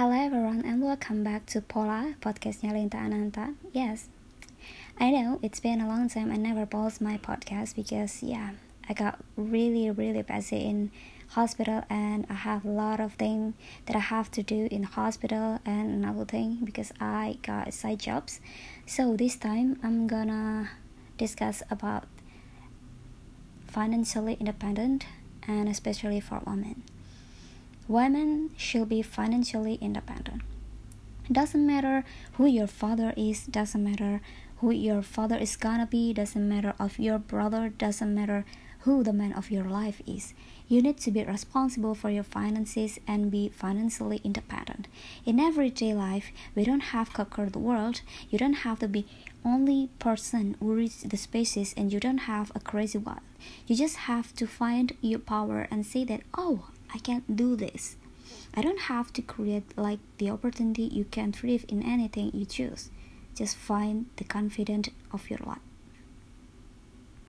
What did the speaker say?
Hello everyone and welcome back to Pola, podcastnya Linta Ananta. Yes, I know it's been a long time I never post my podcast because yeah, I got really really busy in hospital and I have a lot of things that I have to do in hospital and another thing because I got side jobs. So this time I'm gonna discuss about financially independent and especially for women. Women should be financially independent. Doesn't matter who your father is, doesn't matter who your father is gonna be, doesn't matter of your brother, doesn't matter who the man of your life is. You need to be responsible for your finances and be financially independent. In everyday life, we don't have conquer the world. You don't have to be only person who reaches the spaces and you don't have a crazy one. You just have to find your power and say that, oh, I can't do this. I don't have to create like the opportunity you can thrive in anything you choose. Just find the confidence of your life.